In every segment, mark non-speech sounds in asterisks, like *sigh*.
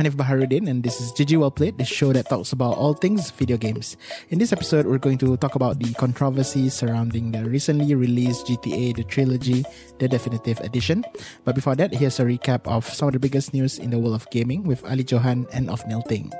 Hanif Baharuddin, and this is GG Well Played, the show that talks about all things video games. In this episode, we're going to talk about the controversy surrounding the recently released GTA The Trilogy, the Definitive Edition. But before that, here's a recap of some of the biggest news in the world of gaming with Ali Johan and Ofnil Ting.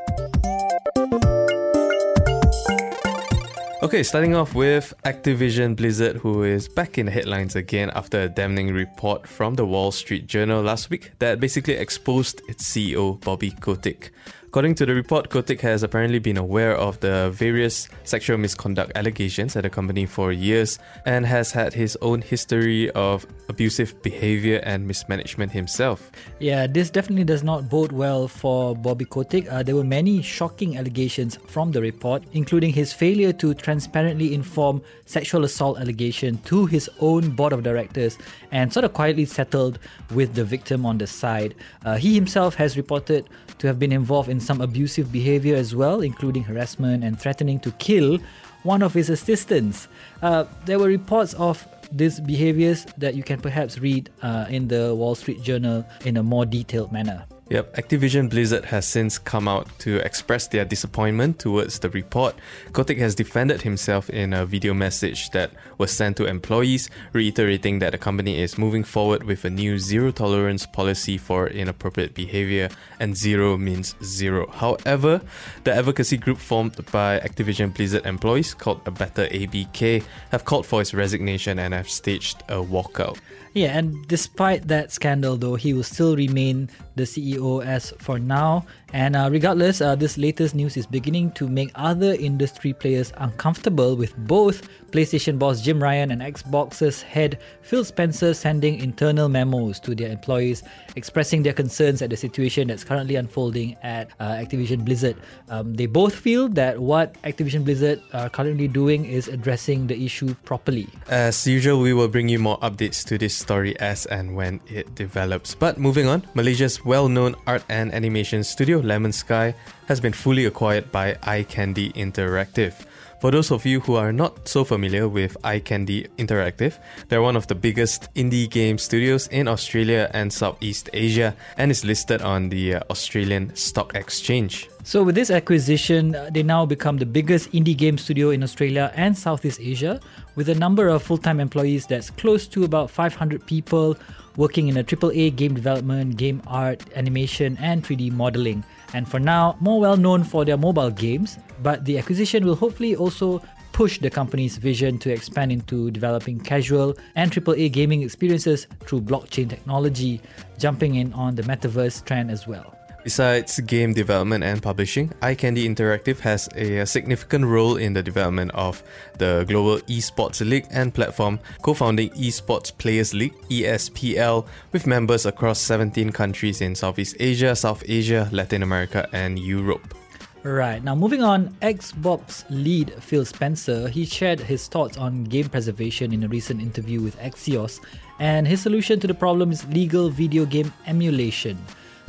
Okay, starting off with Activision Blizzard, who is back in the headlines again after a damning report from the Wall Street Journal last week that basically exposed its CEO, Bobby Kotick. According to the report, Kotick has apparently been aware of the various sexual misconduct allegations at the company for years and has had his own history of abusive behavior and mismanagement himself. Yeah, this definitely does not bode well for Bobby Kotick. Uh, there were many shocking allegations from the report, including his failure to transparently inform sexual assault allegation to his own board of directors and sort of quietly settled with the victim on the side. Uh, he himself has reported to have been involved in some abusive behavior as well, including harassment and threatening to kill one of his assistants. Uh, there were reports of these behaviors that you can perhaps read uh, in the Wall Street Journal in a more detailed manner. Yep, Activision Blizzard has since come out to express their disappointment towards the report. Kotick has defended himself in a video message that was sent to employees, reiterating that the company is moving forward with a new zero tolerance policy for inappropriate behavior, and zero means zero. However, the advocacy group formed by Activision Blizzard employees, called a Better ABK, have called for his resignation and have staged a walkout. Yeah, and despite that scandal, though, he will still remain the CEO as for now. And uh, regardless, uh, this latest news is beginning to make other industry players uncomfortable with both PlayStation boss Jim Ryan and Xbox's head Phil Spencer sending internal memos to their employees expressing their concerns at the situation that's currently unfolding at uh, Activision Blizzard. Um, they both feel that what Activision Blizzard are currently doing is addressing the issue properly. As usual, we will bring you more updates to this story as and when it develops. But moving on, Malaysia's well known art and animation studio Lemon Sky has been fully acquired by iCandy Interactive. For those of you who are not so familiar with iCandy Interactive, they're one of the biggest indie game studios in Australia and Southeast Asia and is listed on the uh, Australian Stock Exchange. So, with this acquisition, uh, they now become the biggest indie game studio in Australia and Southeast Asia, with a number of full time employees that's close to about 500 people working in a AAA game development, game art, animation, and 3D modeling. And for now, more well known for their mobile games, but the acquisition will hopefully also push the company's vision to expand into developing casual and AAA gaming experiences through blockchain technology, jumping in on the metaverse trend as well. Besides game development and publishing, iCandy Interactive has a significant role in the development of the Global Esports League and platform, co founding Esports Players League, ESPL, with members across 17 countries in Southeast Asia, South Asia, Latin America, and Europe. Right, now moving on, Xbox lead Phil Spencer, he shared his thoughts on game preservation in a recent interview with Axios, and his solution to the problem is legal video game emulation.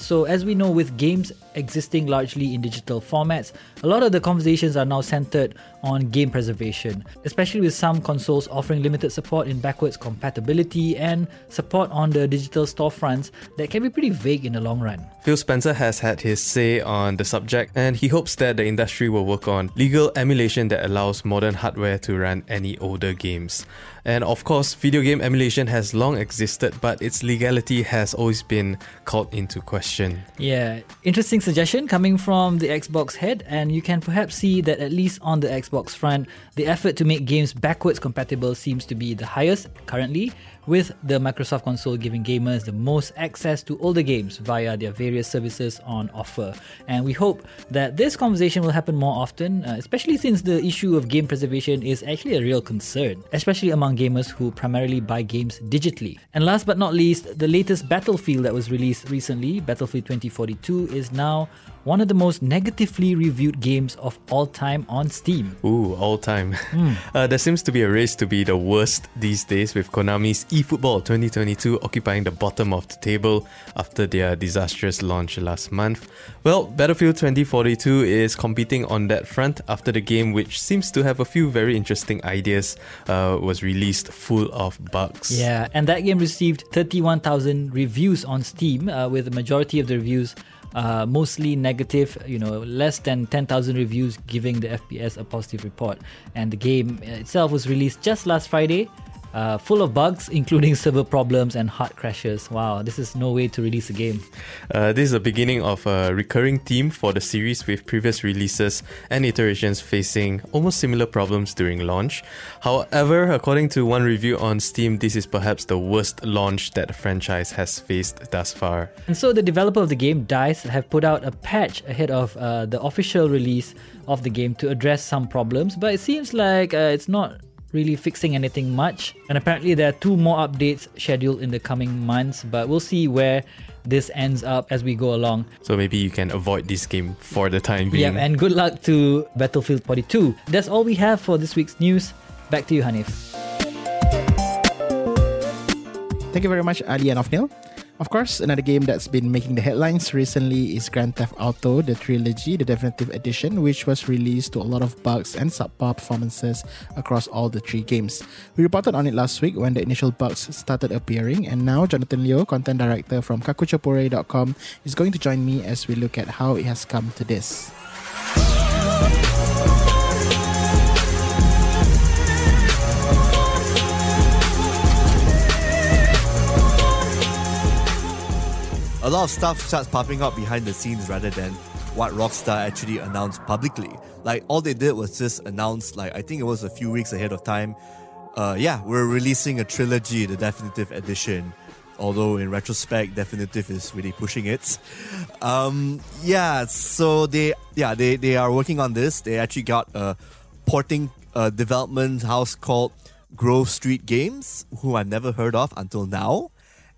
So, as we know, with games existing largely in digital formats, a lot of the conversations are now centered on game preservation, especially with some consoles offering limited support in backwards compatibility and support on the digital storefronts that can be pretty vague in the long run. Phil Spencer has had his say on the subject, and he hopes that the industry will work on legal emulation that allows modern hardware to run any older games. And of course, video game emulation has long existed, but its legality has always been called into question. Yeah, interesting suggestion coming from the Xbox head, and you can perhaps see that at least on the Xbox front, the effort to make games backwards compatible seems to be the highest currently, with the Microsoft console giving gamers the most access to older games via their various services on offer. And we hope that this conversation will happen more often, uh, especially since the issue of game preservation is actually a real concern, especially among gamers who primarily buy games digitally. And last but not least, the latest Battlefield that was released recently, Battlefield 2042, is now one of the most negatively reviewed games of all time on Steam. Ooh, all time. *laughs* Uh, there seems to be a race to be the worst these days, with Konami's eFootball 2022 occupying the bottom of the table after their disastrous launch last month. Well, Battlefield 2042 is competing on that front after the game, which seems to have a few very interesting ideas, uh, was released full of bugs. Yeah, and that game received 31,000 reviews on Steam, uh, with the majority of the reviews uh, mostly negative, you know, less than 10,000 reviews giving the FPS a positive report. And the game itself was released just last Friday, uh, full of bugs, *laughs* including server problems and hard crashes. Wow, this is no way to release a game. Uh, this is the beginning of a recurring theme for the series with previous releases and iterations facing almost similar problems during launch. However, according to one review on Steam, this is perhaps the worst launch that the franchise has faced thus far. And so the developer of the game, DICE, have put out a patch ahead of uh, the official release of the game to address some problems, but it seems like uh, it's not really fixing anything much. And apparently, there are two more updates scheduled in the coming months, but we'll see where this ends up as we go along. So maybe you can avoid this game for the time being. Yeah, and good luck to Battlefield 42. That's all we have for this week's news. Back to you, Hanif. Thank you very much, Ali and Ofnil. Of course, another game that's been making the headlines recently is Grand Theft Auto, the trilogy, the definitive edition, which was released to a lot of bugs and subpar performances across all the three games. We reported on it last week when the initial bugs started appearing, and now Jonathan Leo, content director from kakuchopurei.com, is going to join me as we look at how it has come to this. A lot of stuff starts popping up behind the scenes rather than what Rockstar actually announced publicly. Like all they did was just announce, like I think it was a few weeks ahead of time. Uh, yeah, we're releasing a trilogy, the definitive edition. Although in retrospect, definitive is really pushing it. *laughs* Um, yeah, so they yeah they they are working on this. They actually got a porting uh, development house called Grove Street Games, who I never heard of until now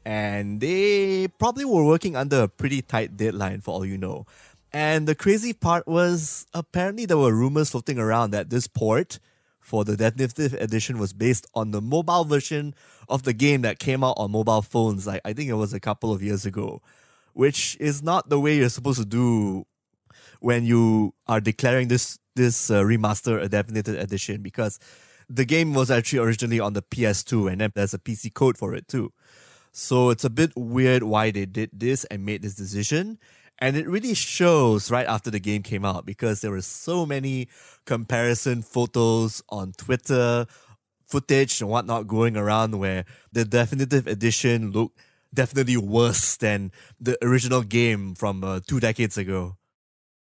and they probably were working under a pretty tight deadline for all you know. And the crazy part was apparently there were rumors floating around that this port for the definitive edition was based on the mobile version of the game that came out on mobile phones like I think it was a couple of years ago, which is not the way you're supposed to do when you are declaring this this uh, remaster a definitive edition because the game was actually originally on the PS2 and then there's a PC code for it too. So it's a bit weird why they did this and made this decision. And it really shows right after the game came out because there were so many comparison photos on Twitter, footage and whatnot going around where the definitive edition looked definitely worse than the original game from uh, two decades ago.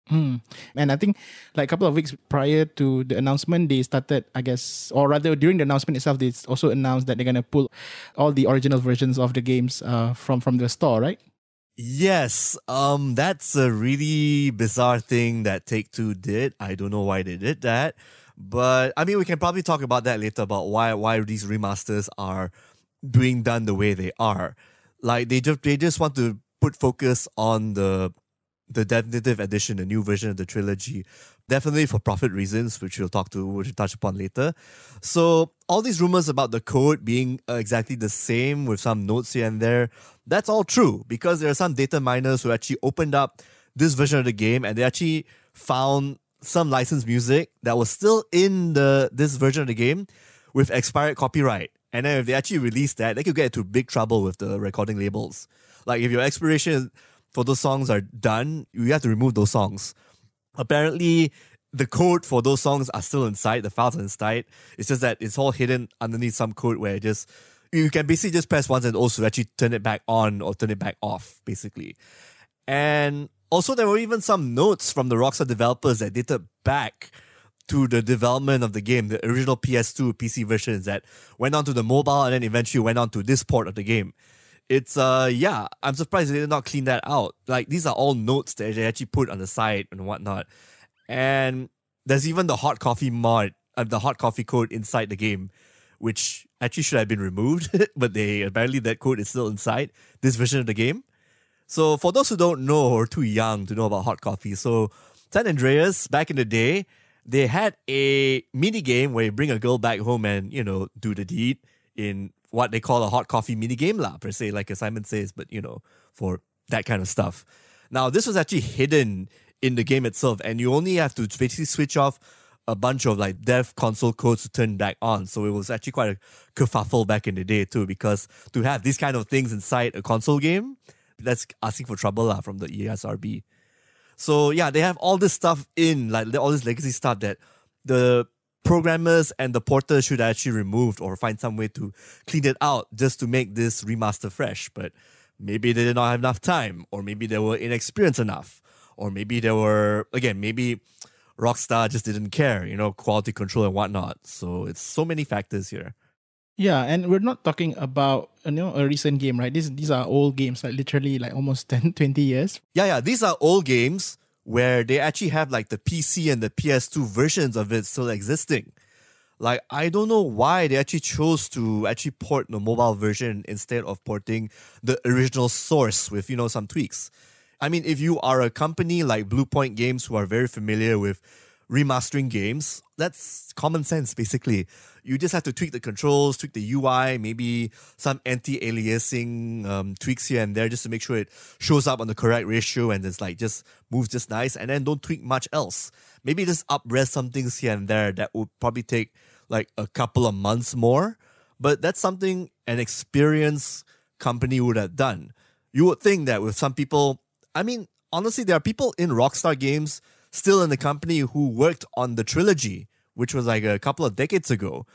Hmm. And I think like a couple of weeks prior to the announcement, they started, I guess, or rather during the announcement itself, they also announced that they're gonna pull all the original versions of the games uh, from from the store, right? Yes, um, that's a really bizarre thing that Take Two did. I don't know why they did that, but I mean, we can probably talk about that later about why why these remasters are being done the way they are. Like they just they just want to put focus on the the definitive edition, the new version of the trilogy, definitely for profit reasons, which we'll talk to, which we'll touch upon later. So all these rumors about the code being uh, exactly the same with some notes here and there, that's all true because there are some data miners who actually opened up this version of the game and they actually found some licensed music that was still in the this version of the game with expired copyright. And then if they actually release that, they could get into big trouble with the recording labels. Like if your expiration for those songs are done, you have to remove those songs. Apparently, the code for those songs are still inside, the files are inside. It's just that it's all hidden underneath some code where just you can basically just press once and also actually turn it back on or turn it back off, basically. And also there were even some notes from the Rockstar developers that dated back to the development of the game, the original PS2 PC versions that went on to the mobile and then eventually went on to this port of the game it's uh yeah, I'm surprised they did not clean that out. Like these are all notes that they actually put on the side and whatnot. And there's even the hot coffee mod, uh, the hot coffee code inside the game, which actually should have been removed, *laughs* but they apparently that code is still inside this version of the game. So for those who don't know or too young to know about hot coffee, so San Andreas back in the day, they had a mini game where you bring a girl back home and you know do the deed in what they call a hot coffee mini game lah per se, like Simon says, but you know for that kind of stuff. Now this was actually hidden in the game itself, and you only have to basically switch off a bunch of like dev console codes to turn back on. So it was actually quite a kerfuffle back in the day too, because to have these kind of things inside a console game, that's asking for trouble lah from the ESRB. So yeah, they have all this stuff in, like all this legacy stuff that the programmers and the porters should actually removed or find some way to clean it out just to make this remaster fresh. But maybe they did not have enough time, or maybe they were inexperienced enough, or maybe they were again, maybe Rockstar just didn't care, you know, quality control and whatnot. So it's so many factors here. Yeah, and we're not talking about you know a recent game, right? These these are old games, like literally like almost *laughs* 10, 20 years. Yeah, yeah. These are old games where they actually have like the PC and the PS2 versions of it still existing. Like I don't know why they actually chose to actually port the mobile version instead of porting the original source with you know some tweaks. I mean, if you are a company like Bluepoint Games who are very familiar with remastering games, that's common sense basically. You just have to tweak the controls, tweak the UI, maybe some anti-aliasing um, tweaks here and there just to make sure it shows up on the correct ratio and it's like just moves just nice and then don't tweak much else. Maybe just upres some things here and there that would probably take like a couple of months more. But that's something an experienced company would have done. You would think that with some people I mean, honestly, there are people in Rockstar Games still in the company who worked on the trilogy, which was like a couple of decades ago.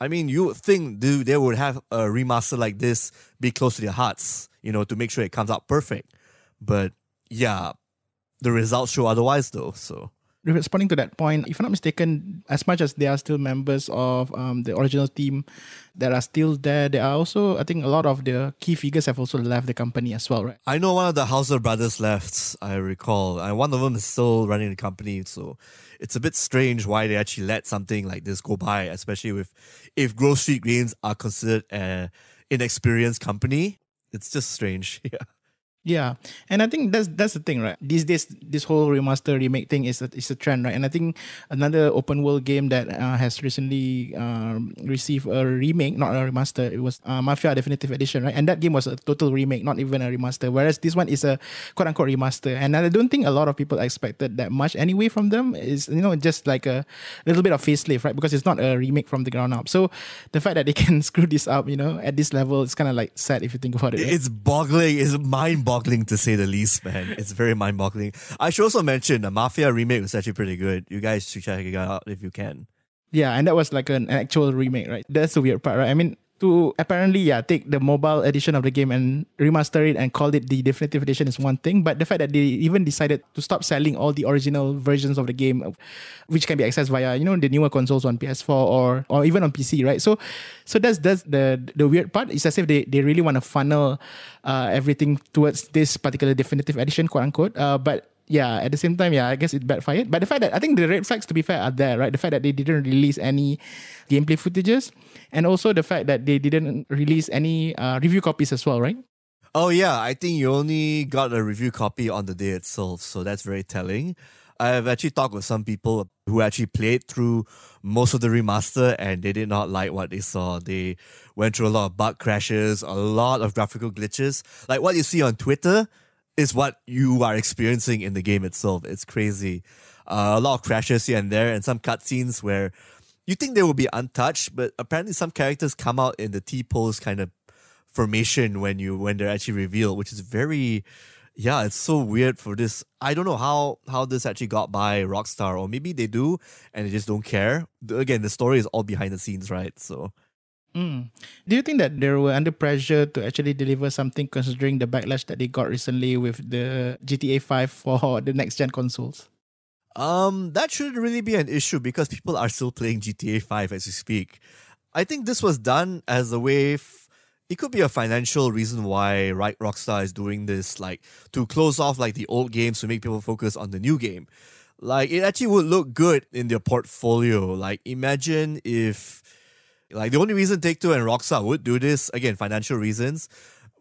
I mean, you think dude, they would have a remaster like this be close to their hearts, you know, to make sure it comes out perfect. But yeah, the results show otherwise, though. So responding to that point, if I'm not mistaken, as much as they are still members of um, the original team that are still there, there are also, I think, a lot of the key figures have also left the company as well, right? I know one of the Houser brothers left, I recall, and one of them is still running the company. So it's a bit strange why they actually let something like this go by, especially with if Grove Street Games are considered an inexperienced company. It's just strange. *laughs* Yeah. Yeah, and I think that's that's the thing, right? These days, this whole remaster remake thing is a, is a trend, right? And I think another open world game that uh, has recently um, received a remake, not a remaster, it was uh, Mafia Definitive Edition, right? And that game was a total remake, not even a remaster. Whereas this one is a quote unquote remaster, and I don't think a lot of people expected that much anyway from them. Is you know just like a little bit of facelift, right? Because it's not a remake from the ground up. So the fact that they *laughs* can screw this up, you know, at this level, it's kind of like sad if you think about it. Right? It's boggling. It's mind boggling boggling to say the least, man. It's very mind boggling. I should also mention the Mafia remake was actually pretty good. You guys should check it out if you can. Yeah, and that was like an actual remake, right? That's the weird part, right? I mean, to apparently yeah take the mobile edition of the game and remaster it and call it the definitive edition is one thing. But the fact that they even decided to stop selling all the original versions of the game which can be accessed via you know the newer consoles on PS4 or or even on PC right? So so that's that's the the weird part. It's as if they they really want to funnel uh, everything towards this particular definitive edition quote unquote. Uh, but yeah, at the same time, yeah, I guess it backfired. But the fact that I think the red flags, to be fair, are there, right? The fact that they didn't release any gameplay footages, and also the fact that they didn't release any uh, review copies as well, right? Oh yeah, I think you only got a review copy on the day itself, so that's very telling. I've actually talked with some people who actually played through most of the remaster and they did not like what they saw. They went through a lot of bug crashes, a lot of graphical glitches. Like what you see on Twitter, is what you are experiencing in the game itself. It's crazy. Uh, a lot of crashes here and there, and some cutscenes where you think they will be untouched, but apparently some characters come out in the T pose kind of formation when you when they're actually revealed, which is very yeah, it's so weird for this. I don't know how how this actually got by Rockstar, or maybe they do and they just don't care. Again, the story is all behind the scenes, right? So Mm. Do you think that they were under pressure to actually deliver something considering the backlash that they got recently with the GTA 5 *laughs* for the next gen consoles? Um, that shouldn't really be an issue because people are still playing GTA 5 as we speak. I think this was done as a way. F- it could be a financial reason why right Rockstar is doing this, like to close off like the old games to make people focus on the new game. Like it actually would look good in their portfolio. Like imagine if like the only reason Take Two and Rockstar would do this again, financial reasons.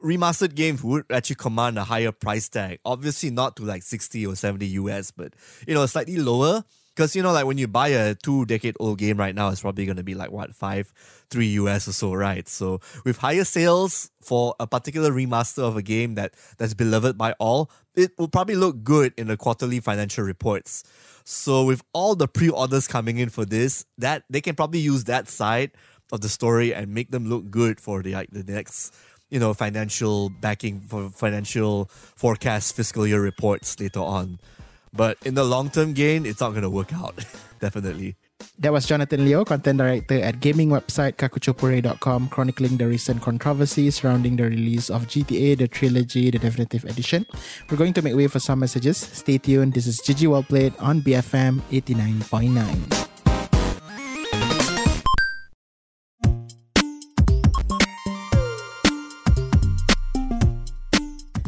Remastered games would actually command a higher price tag. Obviously, not to like 60 or 70 US, but you know, slightly lower. Because you know, like when you buy a two decade old game right now, it's probably going to be like what five, three US or so, right? So with higher sales for a particular remaster of a game that that's beloved by all, it will probably look good in the quarterly financial reports. So with all the pre-orders coming in for this, that they can probably use that side of the story and make them look good for the like the next you know financial backing for financial forecast fiscal year reports later on. But in the long term gain, it's not going to work out. *laughs* Definitely. That was Jonathan Leo, content director at gaming website kakuchopurei.com, chronicling the recent controversy surrounding the release of GTA, the trilogy, the definitive edition. We're going to make way for some messages. Stay tuned. This is GG Well Played on BFM 89.9.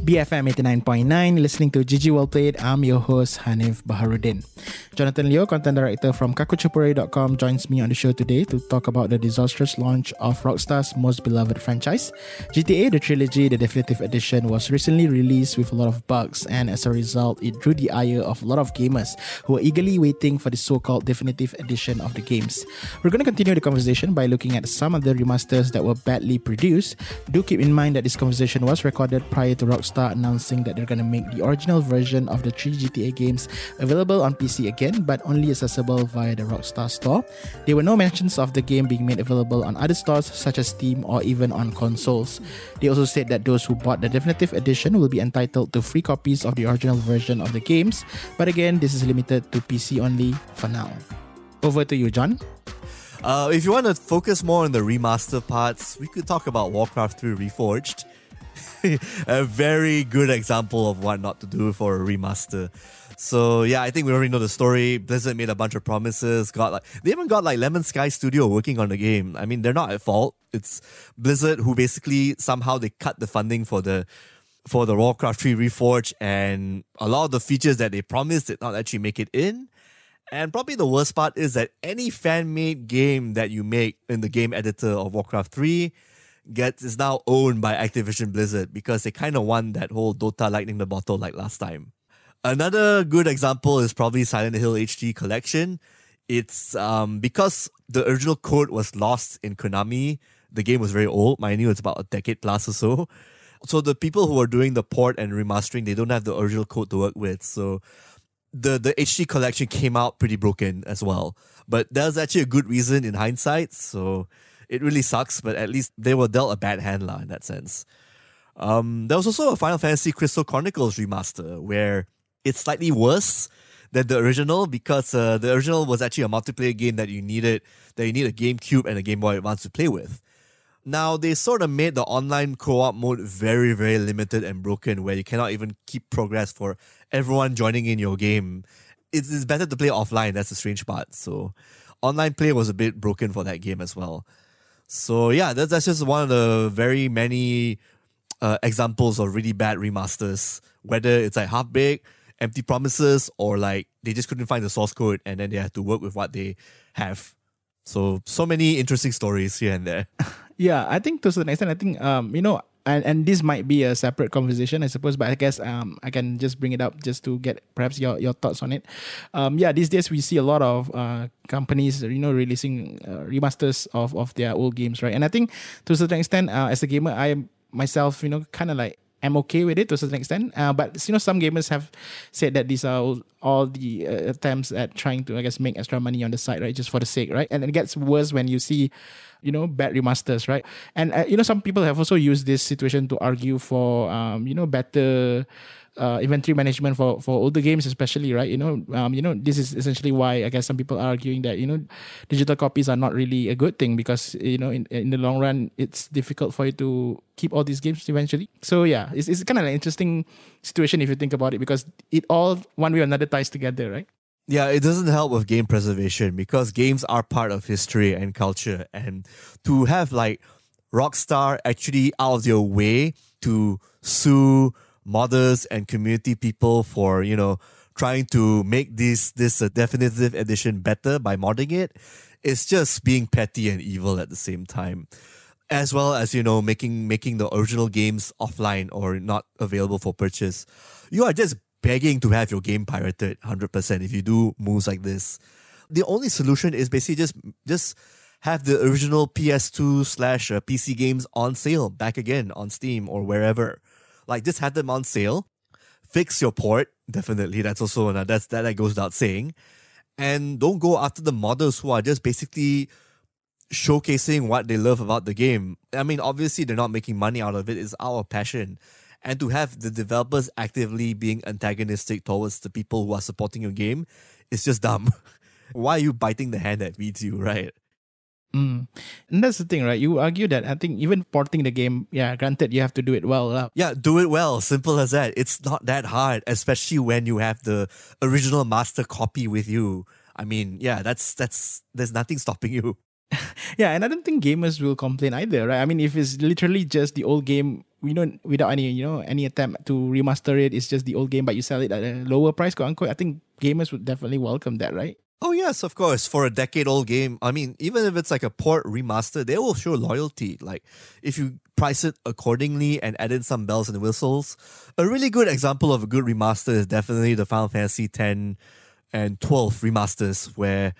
BFM 89.9, listening to GG Well Played. I'm your host, Hanif Baharudin. Jonathan Leo, content director from kakuchopurei.com, joins me on the show today to talk about the disastrous launch of Rockstar's most beloved franchise. GTA, the trilogy, the definitive edition, was recently released with a lot of bugs, and as a result, it drew the ire of a lot of gamers who were eagerly waiting for the so called definitive edition of the games. We're going to continue the conversation by looking at some of the remasters that were badly produced. Do keep in mind that this conversation was recorded prior to Rockstar announcing that they're going to make the original version of the three GTA games available on PC again but only accessible via the Rockstar Store. There were no mentions of the game being made available on other stores such as Steam or even on consoles. They also said that those who bought the definitive edition will be entitled to free copies of the original version of the games, but again, this is limited to PC only for now. Over to you, John. Uh, if you want to focus more on the remaster parts, we could talk about Warcraft 3 Reforged. *laughs* a very good example of what not to do for a remaster. So yeah, I think we already know the story. Blizzard made a bunch of promises. Got like they even got like Lemon Sky Studio working on the game. I mean, they're not at fault. It's Blizzard who basically somehow they cut the funding for the for the Warcraft 3 Reforge and a lot of the features that they promised did not actually make it in. And probably the worst part is that any fan-made game that you make in the game editor of Warcraft 3 gets is now owned by Activision Blizzard because they kind of won that whole Dota lightning the bottle like last time. Another good example is probably Silent Hill HD Collection. It's um, because the original code was lost in Konami. The game was very old. Mind you, it's about a decade plus or so. So the people who are doing the port and remastering, they don't have the original code to work with. So the the HD collection came out pretty broken as well. But there's actually a good reason in hindsight. So it really sucks, but at least they were dealt a bad hand in that sense. Um, there was also a Final Fantasy Crystal Chronicles remaster where it's slightly worse than the original because uh, the original was actually a multiplayer game that you needed that you need a GameCube and a Game Boy Advance to play with. Now they sort of made the online co-op mode very very limited and broken, where you cannot even keep progress for everyone joining in your game. It's, it's better to play offline. That's the strange part. So online play was a bit broken for that game as well. So yeah, that's, that's just one of the very many uh, examples of really bad remasters. Whether it's like half baked empty promises or like they just couldn't find the source code and then they had to work with what they have. So so many interesting stories here and there. *laughs* Yeah, I think to a certain extent, I think um, you know, and, and this might be a separate conversation, I suppose, but I guess um, I can just bring it up just to get perhaps your, your thoughts on it. Um, yeah, these days we see a lot of uh, companies, you know, releasing uh, remasters of, of their old games, right? And I think to a certain extent, uh, as a gamer, I myself, you know, kind of like am okay with it to a certain extent. Uh, but you know, some gamers have said that these are all, the uh, attempts at trying to, I guess, make extra money on the side, right? Just for the sake, right? And it gets worse when you see, you know, bad remasters, right? And uh, you know, some people have also used this situation to argue for, um, you know, better uh, inventory management for for older games especially right? You know um, you know this is essentially why i guess some people are arguing that you know digital copies are not really a good thing because you know in, in the long run it's difficult for you to keep all these games eventually. So yeah it's, it's kind of an interesting situation if you think about it because it all one way or another ties together right? Yeah, it doesn't help with game preservation because games are part of history and culture. And to have like Rockstar actually out of their way to sue modders and community people for you know trying to make this this a definitive edition better by modding it it's just being petty and evil at the same time as well as you know making making the original games offline or not available for purchase. You are just begging to have your game pirated 100% if you do moves like this. The only solution is basically just just have the original PS2 slash uh, PC games on sale back again on Steam or wherever. Like just have them on sale. Fix your port, definitely. That's also that's that, that goes without saying. And don't go after the modders who are just basically showcasing what they love about the game. I mean, obviously they're not making money out of it. It's our passion. And to have the developers actively being antagonistic towards the people who are supporting your game, it's just dumb. *laughs* Why are you biting the hand that feeds you, right? Mm. And that's the thing, right? You argue that I think even porting the game, yeah, granted you have to do it well. Yeah, do it well. Simple as that. It's not that hard, especially when you have the original master copy with you. I mean, yeah, that's that's there's nothing stopping you. *laughs* yeah, and I don't think gamers will complain either, right? I mean, if it's literally just the old game, you know, without any, you know, any attempt to remaster it, it's just the old game, but you sell it at a lower price, quote unquote. I think gamers would definitely welcome that, right? Oh yes, of course. For a decade old game, I mean, even if it's like a port remaster, they will show loyalty. Like if you price it accordingly and add in some bells and whistles. A really good example of a good remaster is definitely the Final Fantasy 10 and 12 remasters, where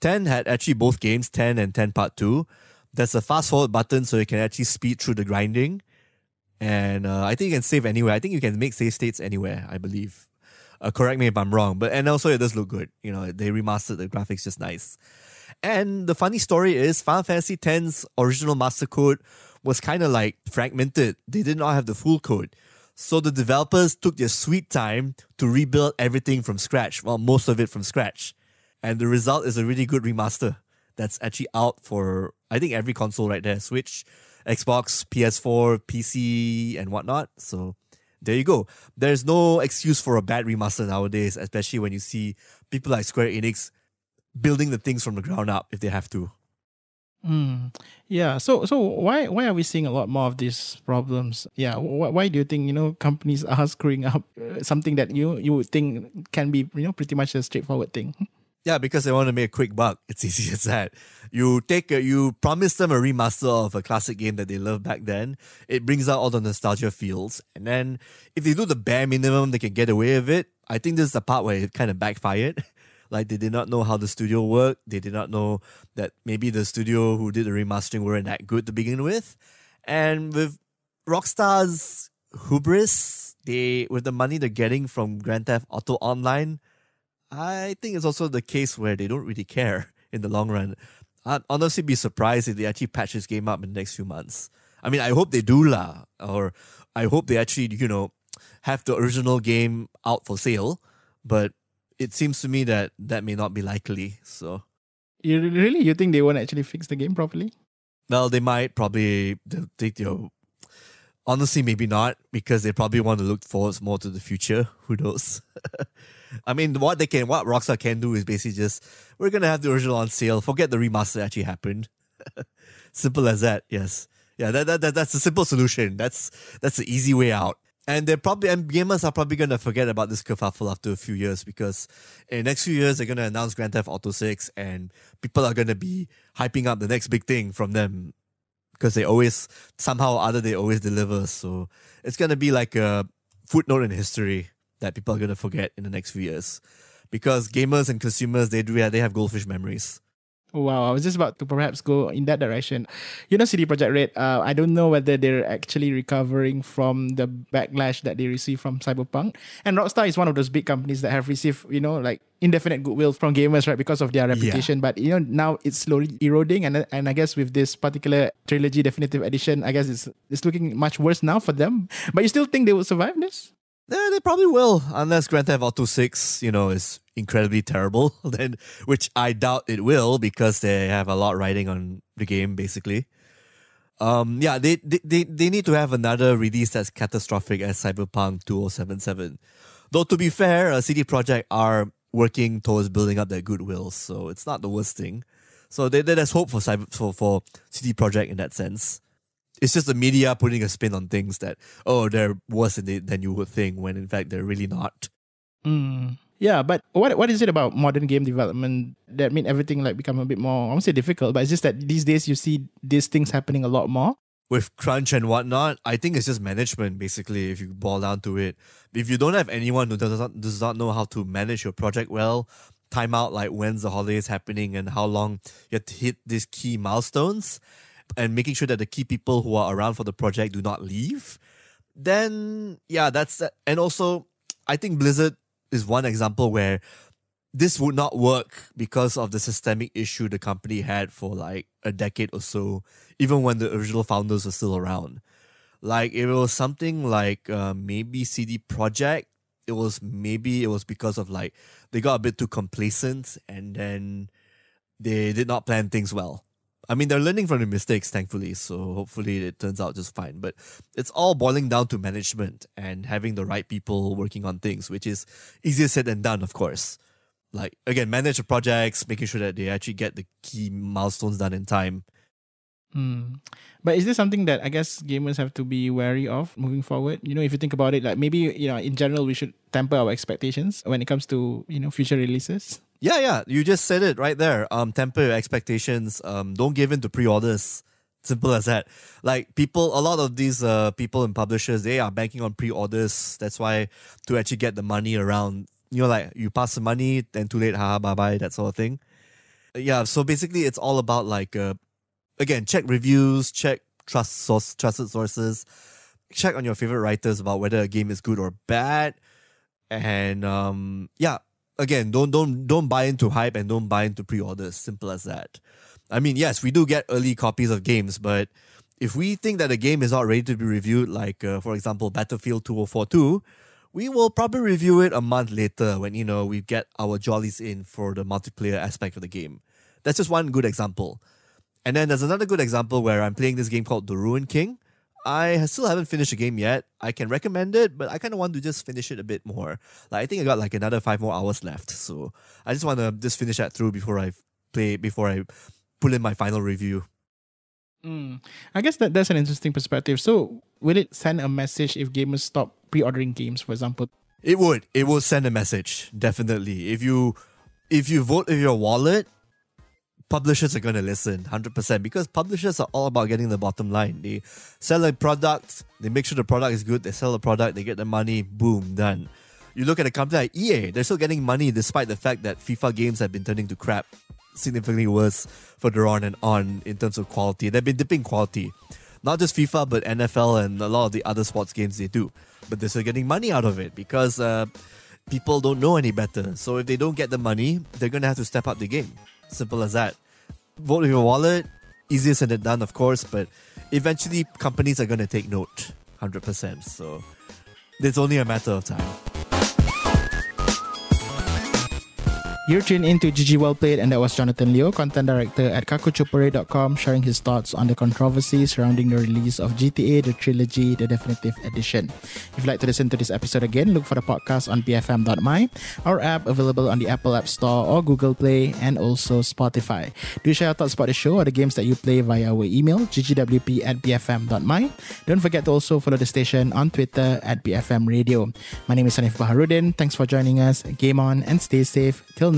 10 had actually both games, 10 and 10 Part 2. There's a fast forward button so you can actually speed through the grinding. And uh, I think you can save anywhere. I think you can make save states anywhere, I believe. Uh, correct me if I'm wrong, but and also it does look good. You know, they remastered the graphics just nice. And the funny story is Final Fantasy X's original master code was kind of like fragmented. They did not have the full code. So the developers took their sweet time to rebuild everything from scratch, well, most of it from scratch. And the result is a really good remaster that's actually out for, I think, every console right there Switch, Xbox, PS4, PC, and whatnot. So there you go. There's no excuse for a bad remaster nowadays, especially when you see people like Square Enix building the things from the ground up if they have to. Mm. Yeah. So so why why are we seeing a lot more of these problems? Yeah. Wh- why do you think you know companies are screwing up uh, something that you you would think can be you know pretty much a straightforward thing? Yeah, because they want to make a quick buck. It's *laughs* easy as that. You take a, you promise them a remaster of a classic game that they loved back then. It brings out all the nostalgia feels, and then if they do the bare minimum, they can get away with it. I think this is the part where it kind of backfired. *laughs* like they did not know how the studio worked. They did not know that maybe the studio who did the remastering weren't that good to begin with. And with Rockstar's hubris, they with the money they're getting from Grand Theft Auto Online, I think it's also the case where they don't really care *laughs* in the long run. I'd honestly be surprised if they actually patch this game up in the next few months. I mean, I hope they do lah, or I hope they actually, you know, have the original game out for sale. But it seems to me that that may not be likely. So, You really you think they won't actually fix the game properly? well, they might probably they'll take your. Honestly, maybe not because they probably want to look forward more to the future. *laughs* Who knows? *laughs* I mean, what they can, what Rockstar can do is basically just we're gonna have the original on sale. Forget the remaster actually happened. *laughs* simple as that. Yes, yeah. That, that, that that's a simple solution. That's that's the easy way out. And they're probably and gamers are probably gonna forget about this kerfuffle after a few years because in the next few years they're gonna announce Grand Theft Auto Six and people are gonna be hyping up the next big thing from them because they always somehow or other they always deliver. So it's gonna be like a footnote in history that people are gonna forget in the next few years. Because gamers and consumers they do yeah, they have goldfish memories. Wow, I was just about to perhaps go in that direction. You know, CD Projekt Red. Uh, I don't know whether they're actually recovering from the backlash that they received from Cyberpunk. And Rockstar is one of those big companies that have received, you know, like indefinite goodwill from gamers, right, because of their reputation. But you know, now it's slowly eroding, and and I guess with this particular trilogy definitive edition, I guess it's it's looking much worse now for them. But you still think they will survive this? Yeah, they probably will, unless Grand Theft Auto 6, you know, is incredibly terrible, *laughs* then which I doubt it will because they have a lot riding on the game, basically. Um, yeah, they, they, they, they need to have another release that's catastrophic as Cyberpunk 2077. Though to be fair, uh, CD Projekt are working towards building up their goodwill, so it's not the worst thing. So they, there's hope for cyber for, for CD Projekt in that sense. It's just the media putting a spin on things that oh they're worse than, than you would think when in fact they're really not. Mm. Yeah, but what what is it about modern game development that made everything like become a bit more I won't say difficult, but it's just that these days you see these things happening a lot more. with crunch and whatnot, I think it's just management basically. If you boil down to it, if you don't have anyone who does not does not know how to manage your project well, time out like when's the holidays happening and how long you have to hit these key milestones, and making sure that the key people who are around for the project do not leave, then yeah, that's that. And also, I think Blizzard is one example where this would not work because of the systemic issue the company had for like a decade or so, even when the original founders were still around. Like it was something like uh, maybe CD Projekt, it was maybe it was because of like they got a bit too complacent and then they did not plan things well. I mean, they're learning from the mistakes, thankfully, so hopefully it turns out just fine. But it's all boiling down to management and having the right people working on things, which is easier said than done, of course. Like, again, manage the projects, making sure that they actually get the key milestones done in time. Hmm. But is this something that I guess gamers have to be wary of moving forward? You know, if you think about it, like maybe you know, in general, we should temper our expectations when it comes to you know future releases. Yeah, yeah, you just said it right there. Um, temper your expectations. Um, don't give in to pre-orders. Simple as that. Like people, a lot of these uh people and publishers, they are banking on pre-orders. That's why to actually get the money around, you know, like you pass the money, then too late, haha, bye bye, that sort of thing. Yeah, so basically, it's all about like uh, again, check reviews, check trust source, trusted sources, check on your favorite writers about whether a game is good or bad, and um, yeah, again, don't don't don't buy into hype and don't buy into pre-orders. Simple as that. I mean, yes, we do get early copies of games, but if we think that a game is not ready to be reviewed, like uh, for example Battlefield 2042, we will probably review it a month later when you know we get our jollies in for the multiplayer aspect of the game. That's just one good example. And then there's another good example where I'm playing this game called The Ruined King. I still haven't finished the game yet. I can recommend it, but I kind of want to just finish it a bit more. Like I think I got like another five more hours left, so I just want to just finish that through before I play before I pull in my final review. Mm. I guess that that's an interesting perspective. So, will it send a message if gamers stop pre-ordering games, for example? It would. It will send a message definitely. If you if you vote with your wallet, publishers are going to listen 100% because publishers are all about getting the bottom line. They sell a product, they make sure the product is good, they sell the product, they get the money, boom, done. You look at a company like EA, they're still getting money despite the fact that FIFA games have been turning to crap significantly worse further on and on in terms of quality. They've been dipping quality. Not just FIFA, but NFL and a lot of the other sports games they do. But they're still getting money out of it because uh, people don't know any better. So if they don't get the money, they're going to have to step up the game. Simple as that. Vote with your wallet. Easier said than done, of course, but eventually companies are going to take note. 100%. So it's only a matter of time. You're tuned into GG Well Played, and that was Jonathan Leo, content director at kakuchopurei.com, sharing his thoughts on the controversy surrounding the release of GTA The Trilogy, the Definitive Edition. If you'd like to listen to this episode again, look for the podcast on bfm.my, our app available on the Apple App Store or Google Play, and also Spotify. Do share your thoughts about the show or the games that you play via our email, ggwp at bfm.my. Don't forget to also follow the station on Twitter at BFM Radio. My name is Hanif Baharudin. Thanks for joining us. Game on and stay safe. Till